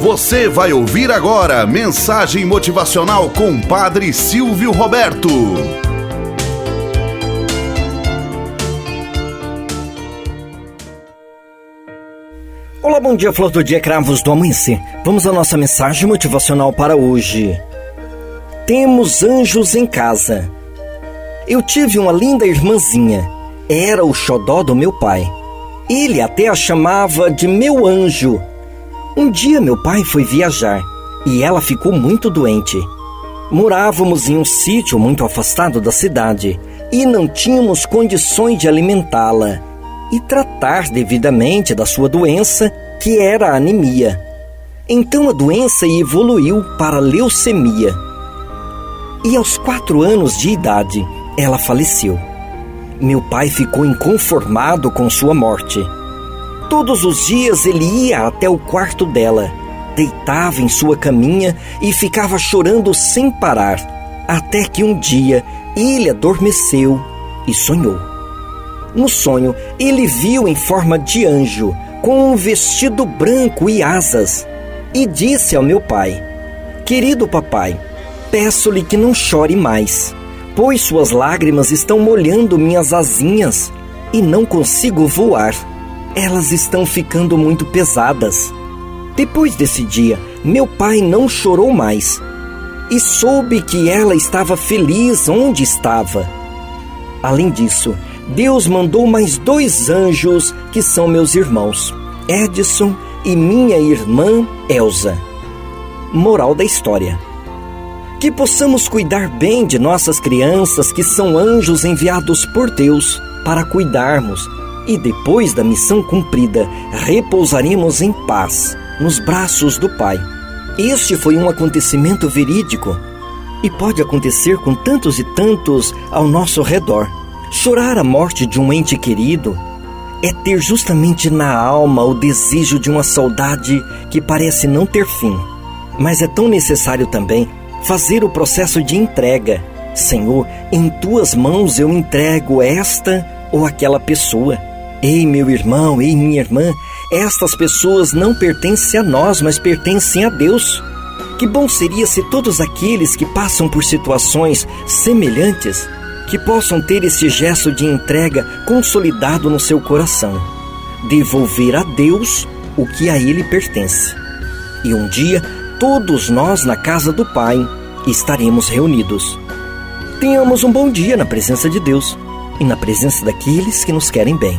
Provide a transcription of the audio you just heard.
Você vai ouvir agora mensagem motivacional com Padre Silvio Roberto. Olá, bom dia, flor do dia, cravos do amanhecer. Vamos à nossa mensagem motivacional para hoje. Temos anjos em casa. Eu tive uma linda irmãzinha. Era o xodó do meu pai. Ele até a chamava de meu anjo um dia meu pai foi viajar e ela ficou muito doente. Morávamos em um sítio muito afastado da cidade e não tínhamos condições de alimentá-la e tratar devidamente da sua doença, que era a anemia. Então a doença evoluiu para leucemia. E aos quatro anos de idade, ela faleceu. Meu pai ficou inconformado com sua morte Todos os dias ele ia até o quarto dela, deitava em sua caminha e ficava chorando sem parar, até que um dia ele adormeceu e sonhou. No sonho, ele viu em forma de anjo, com um vestido branco e asas, e disse ao meu pai: Querido papai, peço-lhe que não chore mais, pois suas lágrimas estão molhando minhas asinhas e não consigo voar. Elas estão ficando muito pesadas. Depois desse dia, meu pai não chorou mais e soube que ela estava feliz onde estava. Além disso, Deus mandou mais dois anjos que são meus irmãos, Edson e minha irmã Elsa. Moral da história: Que possamos cuidar bem de nossas crianças que são anjos enviados por Deus para cuidarmos e depois da missão cumprida, repousaremos em paz nos braços do Pai. Este foi um acontecimento verídico e pode acontecer com tantos e tantos ao nosso redor. Chorar a morte de um ente querido é ter justamente na alma o desejo de uma saudade que parece não ter fim. Mas é tão necessário também fazer o processo de entrega. Senhor, em tuas mãos eu entrego esta ou aquela pessoa. Ei, meu irmão, ei, minha irmã, estas pessoas não pertencem a nós, mas pertencem a Deus. Que bom seria se todos aqueles que passam por situações semelhantes que possam ter esse gesto de entrega consolidado no seu coração, devolver a Deus o que a Ele pertence. E um dia, todos nós na casa do Pai estaremos reunidos. Tenhamos um bom dia na presença de Deus e na presença daqueles que nos querem bem.